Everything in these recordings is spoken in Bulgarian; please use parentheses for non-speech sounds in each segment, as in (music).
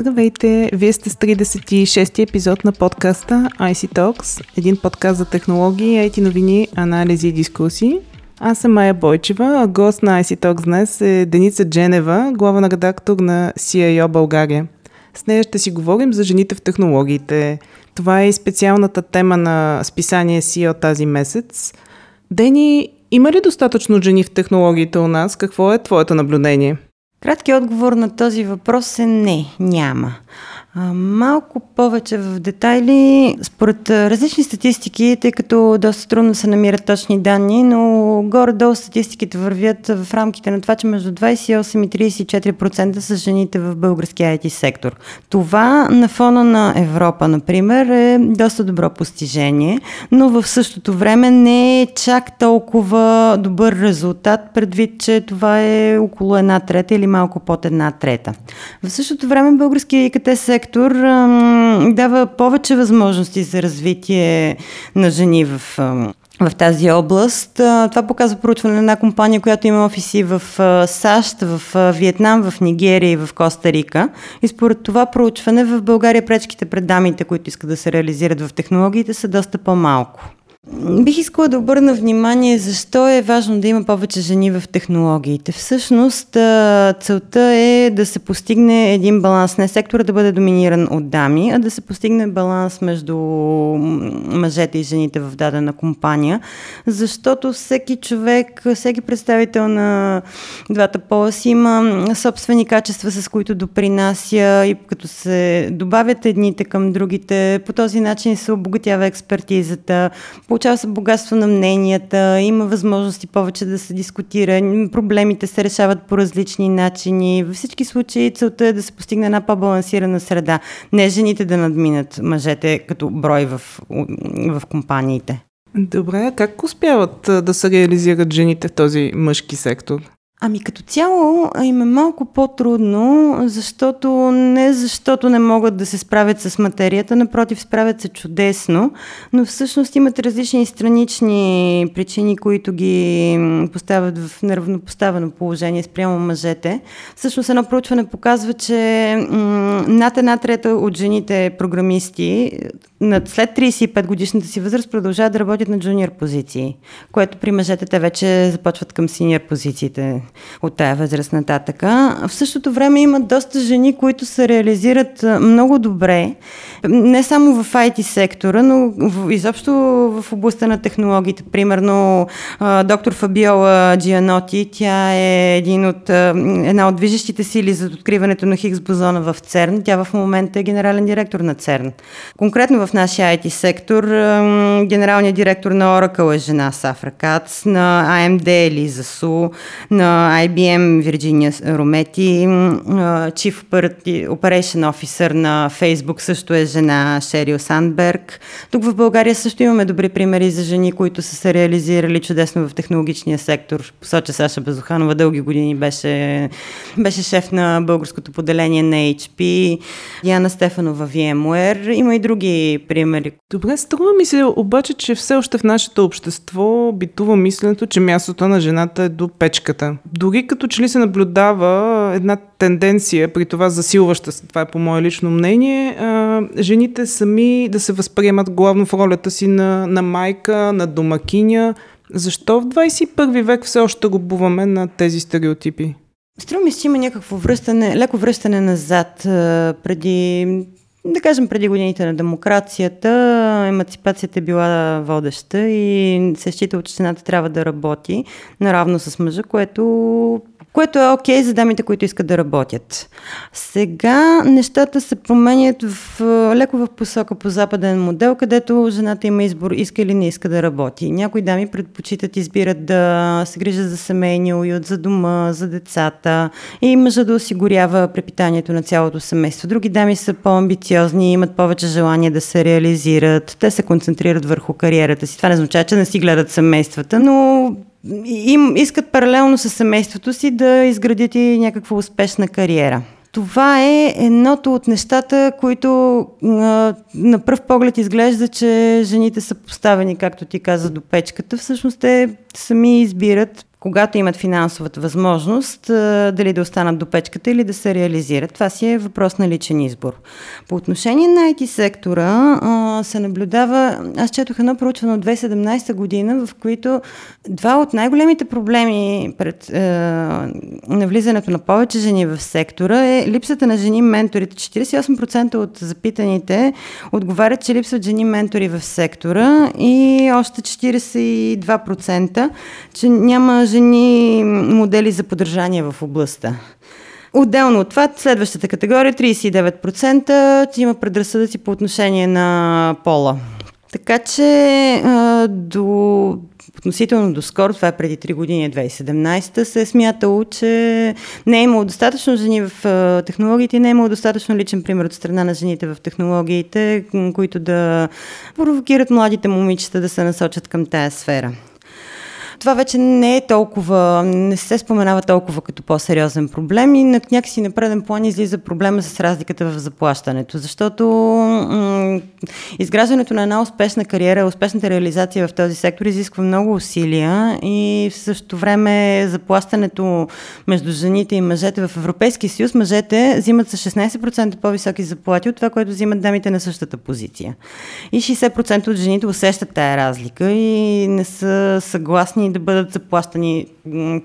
Здравейте! Вие сте с 36-ти епизод на подкаста IC Talks, един подкаст за технологии, IT новини, анализи и дискусии. Аз съм Майя Бойчева, а гост на IC Talks днес е Деница Дженева, главен редактор на CIO България. С нея ще си говорим за жените в технологиите. Това е и специалната тема на списание CEO тази месец. Дени, има ли достатъчно жени в технологиите у нас? Какво е твоето наблюдение? Краткият отговор на този въпрос е не, няма. Малко повече в детайли, според различни статистики, тъй като доста трудно се намират точни данни, но горе-долу статистиките вървят в рамките на това, че между 28 и 34% са жените в българския IT сектор. Това на фона на Европа, например, е доста добро постижение, но в същото време не е чак толкова добър резултат, предвид, че това е около една трета или малко под една трета. В същото време българския ИКТ сектор сектор дава повече възможности за развитие на жени в в тази област. Това показва проучване на една компания, която има офиси в САЩ, в Виетнам, в Нигерия и в Коста Рика. И според това проучване в България пречките пред дамите, които искат да се реализират в технологиите, са доста по-малко. Бих искала да обърна внимание защо е важно да има повече жени в технологиите. Всъщност целта е да се постигне един баланс, не сектора да бъде доминиран от дами, а да се постигне баланс между мъжете и жените в дадена компания, защото всеки човек, всеки представител на двата пола си има собствени качества, с които допринася и като се добавят едните към другите, по този начин се обогатява експертизата, получава се богатство на мненията, има възможности повече да се дискутира, проблемите се решават по различни начини. Във всички случаи целта е да се постигне една по-балансирана среда. Не жените да надминат мъжете като брой в, в компаниите. Добре, как успяват да се реализират жените в този мъжки сектор? Ами като цяло им е малко по-трудно, защото не защото не могат да се справят с материята, напротив, справят се чудесно, но всъщност имат различни странични причини, които ги поставят в неравнопоставено положение спрямо мъжете. Всъщност едно проучване показва, че над една трета от жените програмисти след 35 годишната си възраст продължават да работят на джуниор позиции, което при мъжете те вече започват към синьор позициите от тая възраст нататъка. В същото време има доста жени, които се реализират много добре, не само в IT сектора, но изобщо в областта на технологиите. Примерно доктор Фабиола Джианоти, тя е един от, една от движещите сили за откриването на Хиггс бозона в ЦЕРН. Тя в момента е генерален директор на ЦЕРН. Конкретно в нашия IT сектор генералният директор на Oracle е жена Сафра Кац, на AMD Лиза Су, на IBM Вирджиния Ромети, Chief Operation Officer на Facebook също е жена Шерил Сандберг. Тук в България също имаме добри примери за жени, които са се реализирали чудесно в технологичния сектор. Посоча Саша Безуханова, дълги години беше, беше шеф на българското поделение на HP, Яна Стефанова VMware. Има и други примери. Добре, струва ми се обаче, че все още в нашето общество битува мисленето, че мястото на жената е до печката дори като че ли се наблюдава една тенденция, при това засилваща се, това е по мое лично мнение, а, жените сами да се възприемат главно в ролята си на, на майка, на домакиня. Защо в 21 век все още го буваме на тези стереотипи? Струва ми се, че има някакво връщане, леко връщане назад преди да кажем, преди годините на демокрацията, емаципацията е била водеща и се счита, че цената трябва да работи наравно с мъжа, което което е окей okay за дамите, които искат да работят. Сега нещата се променят в, леко в посока по западен модел, където жената има избор, иска или не иска да работи. Някои дами предпочитат, избират да се грижат за семейния уют, за дома, за децата и мъжа да осигурява препитанието на цялото семейство. Други дами са по-амбициозни, имат повече желание да се реализират, те се концентрират върху кариерата си. Това не означава, че не си гледат семействата, но им искат паралелно с семейството си да изградят и някаква успешна кариера. Това е едното от нещата, които а, на пръв поглед изглежда, че жените са поставени, както ти каза, до печката. Всъщност те сами избират когато имат финансовата възможност, дали да останат до печката или да се реализират. Това си е въпрос на личен избор. По отношение на IT сектора се наблюдава, аз четох едно проучване от 2017 година, в които два от най-големите проблеми пред е, навлизането на повече жени в сектора е липсата на жени менторите. 48% от запитаните отговарят, че липсват жени ментори в сектора и още 42%, че няма жени модели за поддържание в областта. Отделно от това, следващата категория, 39%, има предразсъдъци по отношение на пола. Така че до относително доскоро, това е преди 3 години, 2017, се е смятало, че не е имало достатъчно жени в технологиите не е имало достатъчно личен пример от страна на жените в технологиите, които да провокират младите момичета да се насочат към тая сфера. Това вече не е толкова, не се споменава толкова като по-сериозен проблем и на някакси на преден план излиза проблема с разликата в заплащането, защото м- изграждането на една успешна кариера, успешната реализация в този сектор изисква много усилия и в същото време заплащането между жените и мъжете в Европейския съюз, мъжете взимат с 16% по-високи заплати от това, което взимат дамите на същата позиция. И 60% от жените усещат тая разлика и не са съгласни да бъдат заплащани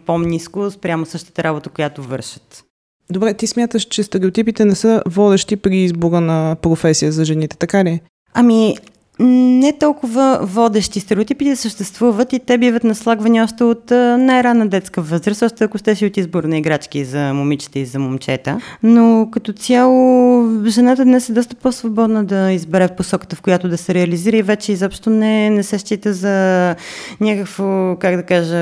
по-низко спрямо същата работа, която вършат. Добре, ти смяташ, че стереотипите не са водещи при избора на професия за жените, така ли? Ами, не толкова водещи стереотипи съществуват и те биват наслагвани още от най-рана детска възраст, още ако сте си от избор на играчки за момичета и за момчета. Но като цяло жената днес е доста по-свободна да избере в посоката, в която да се реализира и вече изобщо не, не се счита за някакво, как да кажа,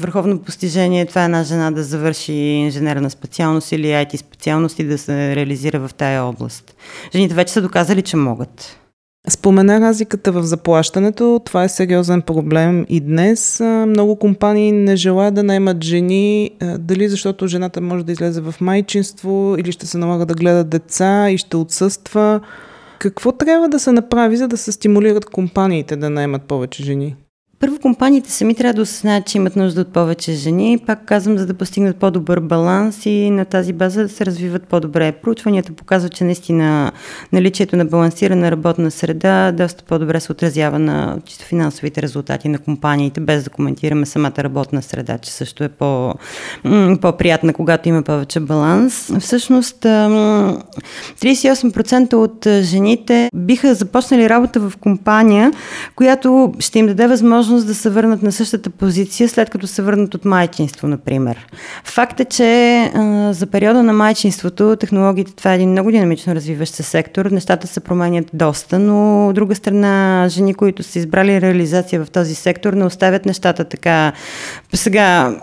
върховно постижение. Това е една жена да завърши инженерна специалност или IT специалност и да се реализира в тая област. Жените вече са доказали, че могат. Спомена разликата в заплащането. Това е сериозен проблем и днес. Много компании не желаят да наймат жени, дали защото жената може да излезе в майчинство или ще се налага да гледа деца и ще отсъства. Какво трябва да се направи, за да се стимулират компаниите да наймат повече жени? Първо, компаниите сами трябва да осъзнаят, че имат нужда от повече жени. Пак казвам, за да постигнат по-добър баланс и на тази база да се развиват по-добре. Проучванията показват, че наистина наличието на балансирана работна среда доста по-добре се отразява на чисто финансовите резултати на компаниите, без да коментираме самата работна среда, че също е по, по-приятна, когато има повече баланс. Всъщност, 38% от жените биха започнали работа в компания, която ще им даде възможност възможност да се върнат на същата позиция, след като се върнат от майчинство, например. Факт е, че а, за периода на майчинството технологиите, това е един много динамично развиващ се сектор, нещата се променят доста, но от друга страна, жени, които са избрали реализация в този сектор, не оставят нещата така. Сега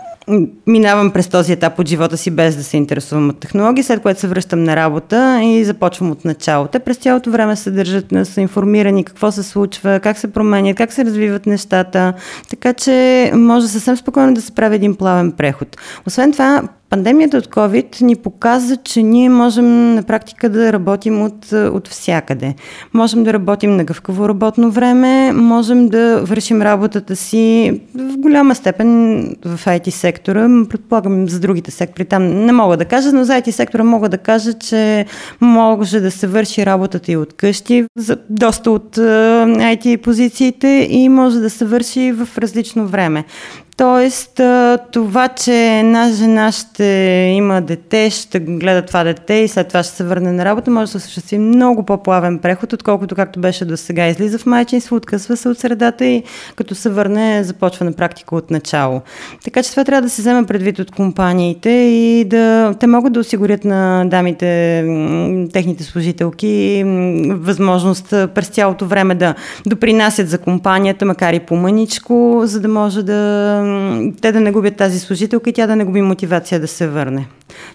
минавам през този етап от живота си без да се интересувам от технологии, след което се връщам на работа и започвам от начало. Те през цялото време се държат, са информирани какво се случва, как се променят, как се развиват нещата, така че може съвсем спокойно да се прави един плавен преход. Освен това, Пандемията от COVID ни показа, че ние можем на практика да работим от, от всякъде. Можем да работим на гъвкаво работно време, можем да вършим работата си в голяма степен в IT сектора. Предполагам за другите сектори там не мога да кажа, но за IT сектора мога да кажа, че може да се върши работата и от къщи, за доста от IT позициите и може да се върши в различно време. Тоест, това, че една жена ще има дете, ще гледа това дете и след това ще се върне на работа, може да се осъществи много по-плавен преход, отколкото както беше до сега. Излиза в майчинство, откъсва се от средата и като се върне, започва на практика от начало. Така че това трябва да се вземе предвид от компаниите и да те могат да осигурят на дамите, техните служителки, възможност през цялото време да допринасят за компанията, макар и по-мъничко, за да може да те да не губят тази служителка и тя да не губи мотивация да se vrne.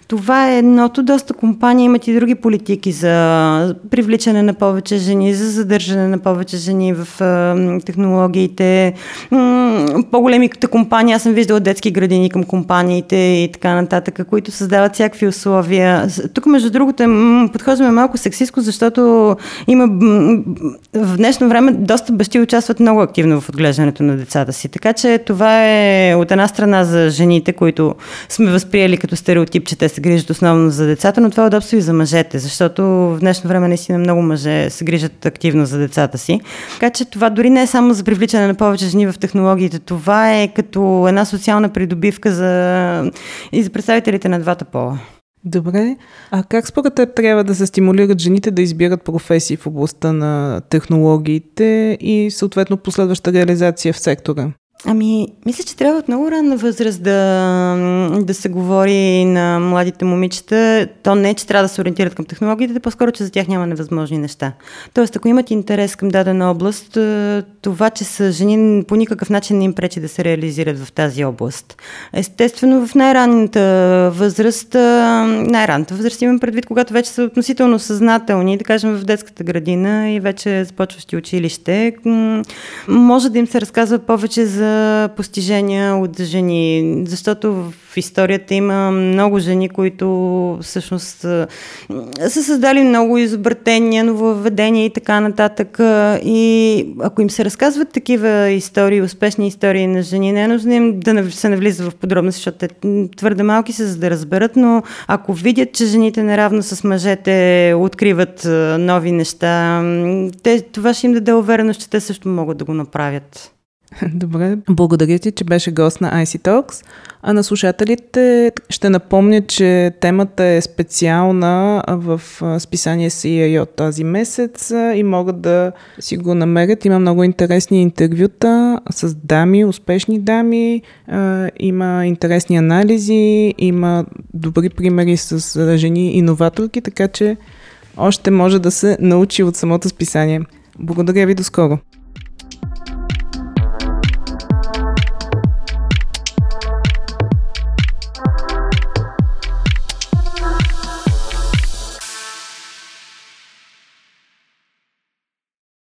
Това е едното. Доста компании имат и други политики за привличане на повече жени, за задържане на повече жени в технологиите. По-големите компании, аз съм виждала детски градини към компаниите и така нататък, които създават всякакви условия. Тук, между другото, подхождаме малко сексистко, защото има в днешно време доста бащи участват много активно в отглеждането на децата си. Така че това е от една страна за жените, които сме възприели като стереотип, че те се грижат основно за децата, но това е удобство и за мъжете, защото в днешно време наистина много мъже се грижат активно за децата си. Така че това дори не е само за привличане на повече жени в технологиите, това е като една социална придобивка за... и за представителите на двата пола. Добре. А как според теб трябва да се стимулират жените да избират професии в областта на технологиите и съответно последваща реализация в сектора? Ами, мисля, че трябва от много ранна възраст да, да се говори на младите момичета. То не, че трябва да се ориентират към технологиите, по-скоро, че за тях няма невъзможни неща. Тоест, ако имат интерес към дадена област, е, това, че са жени, по никакъв начин не им пречи да се реализират в тази област. Естествено, в най-ранната възраст, е, най-ранната възраст имам предвид, когато вече са относително съзнателни, да кажем в детската градина и вече започващи училище, може да им се разказва повече за постижения от жени, защото в историята има много жени, които всъщност са, създали много изобретения, нововведения и така нататък. И ако им се разказват такива истории, успешни истории на жени, не е нужно им да се навлиза в подробности, защото те твърде малки са, за да разберат, но ако видят, че жените наравно с мъжете откриват нови неща, те, това ще им даде увереност, че те също могат да го направят. (laughs) Добре, благодаря ти, че беше гост на IC Talks. А на слушателите ще напомня, че темата е специална в списание CIA от този месец и могат да си го намерят. Има много интересни интервюта с дами, успешни дами, има интересни анализи, има добри примери с жени иноваторки, така че още може да се научи от самото списание. Благодаря ви до скоро!